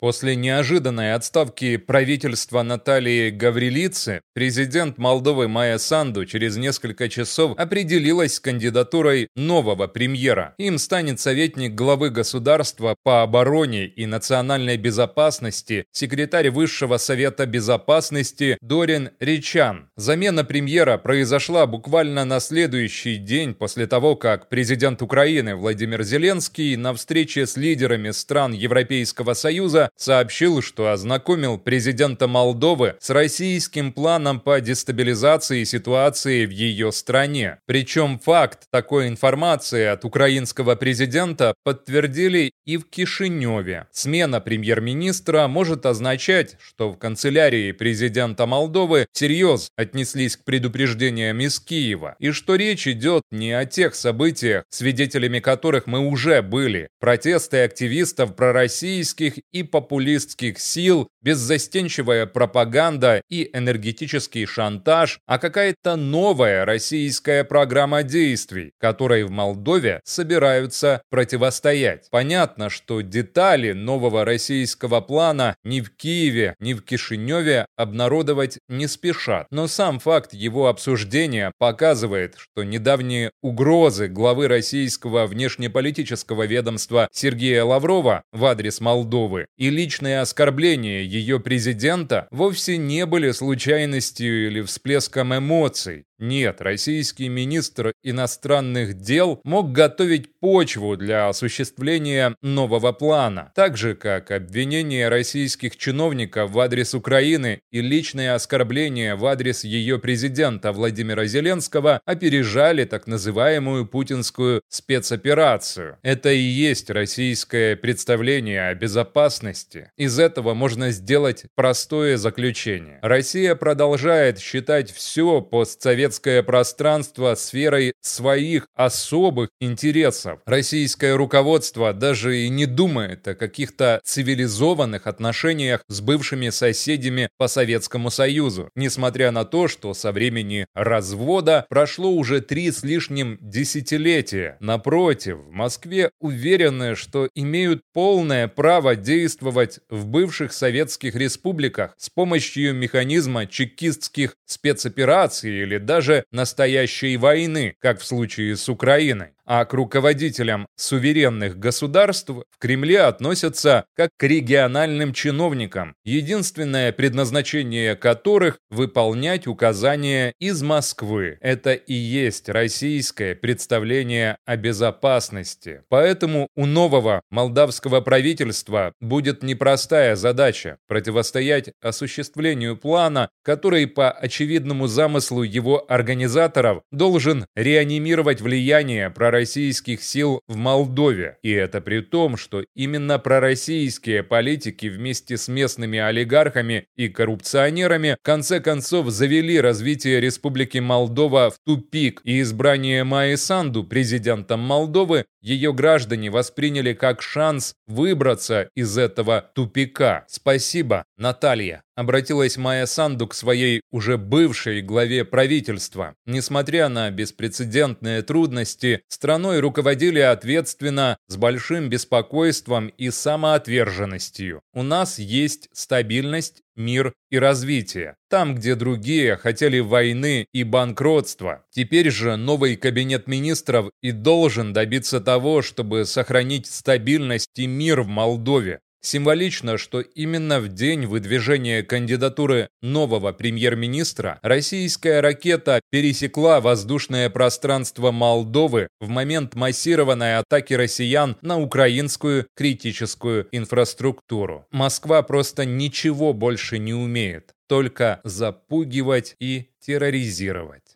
После неожиданной отставки правительства Натальи Гаврилицы, президент Молдовы Майя Санду через несколько часов определилась с кандидатурой нового премьера. Им станет советник главы государства по обороне и национальной безопасности, секретарь Высшего совета безопасности Дорин Ричан. Замена премьера произошла буквально на следующий день после того, как президент Украины Владимир Зеленский на встрече с лидерами стран Европейского Союза сообщил, что ознакомил президента Молдовы с российским планом по дестабилизации ситуации в ее стране. Причем факт такой информации от украинского президента подтвердили и в Кишиневе. Смена премьер-министра может означать, что в канцелярии президента Молдовы всерьез отнеслись к предупреждениям из Киева, и что речь идет не о тех событиях, свидетелями которых мы уже были. Протесты активистов пророссийских и популистских сил, беззастенчивая пропаганда и энергетический шантаж, а какая-то новая российская программа действий, которой в Молдове собираются противостоять. Понятно, что детали нового российского плана ни в Киеве, ни в Кишиневе обнародовать не спешат. Но сам факт его обсуждения показывает, что недавние угрозы главы российского внешнеполитического ведомства Сергея Лаврова в адрес Молдовы и и личные оскорбления ее президента вовсе не были случайностью или всплеском эмоций. Нет, российский министр иностранных дел мог готовить почву для осуществления нового плана, так же как обвинения российских чиновников в адрес Украины и личные оскорбления в адрес ее президента Владимира Зеленского опережали так называемую путинскую спецоперацию. Это и есть российское представление о безопасности. Из этого можно сделать простое заключение. Россия продолжает считать все постсоветское советское пространство сферой своих особых интересов. Российское руководство даже и не думает о каких-то цивилизованных отношениях с бывшими соседями по Советскому Союзу, несмотря на то, что со времени развода прошло уже три с лишним десятилетия. Напротив, в Москве уверены, что имеют полное право действовать в бывших советских республиках с помощью механизма чекистских спецопераций или даже настоящей войны, как в случае с Украиной а к руководителям суверенных государств в Кремле относятся как к региональным чиновникам, единственное предназначение которых – выполнять указания из Москвы. Это и есть российское представление о безопасности. Поэтому у нового молдавского правительства будет непростая задача – противостоять осуществлению плана, который по очевидному замыслу его организаторов должен реанимировать влияние пророссийских пророссийских сил в Молдове. И это при том, что именно пророссийские политики вместе с местными олигархами и коррупционерами в конце концов завели развитие Республики Молдова в тупик, и избрание Майи Санду президентом Молдовы ее граждане восприняли как шанс выбраться из этого тупика. Спасибо, Наталья обратилась Майя Санду к своей уже бывшей главе правительства. Несмотря на беспрецедентные трудности, страной руководили ответственно, с большим беспокойством и самоотверженностью. У нас есть стабильность, мир и развитие. Там, где другие хотели войны и банкротства. Теперь же новый кабинет министров и должен добиться того, чтобы сохранить стабильность и мир в Молдове. Символично, что именно в день выдвижения кандидатуры нового премьер-министра российская ракета пересекла воздушное пространство Молдовы в момент массированной атаки россиян на украинскую критическую инфраструктуру. Москва просто ничего больше не умеет, только запугивать и терроризировать.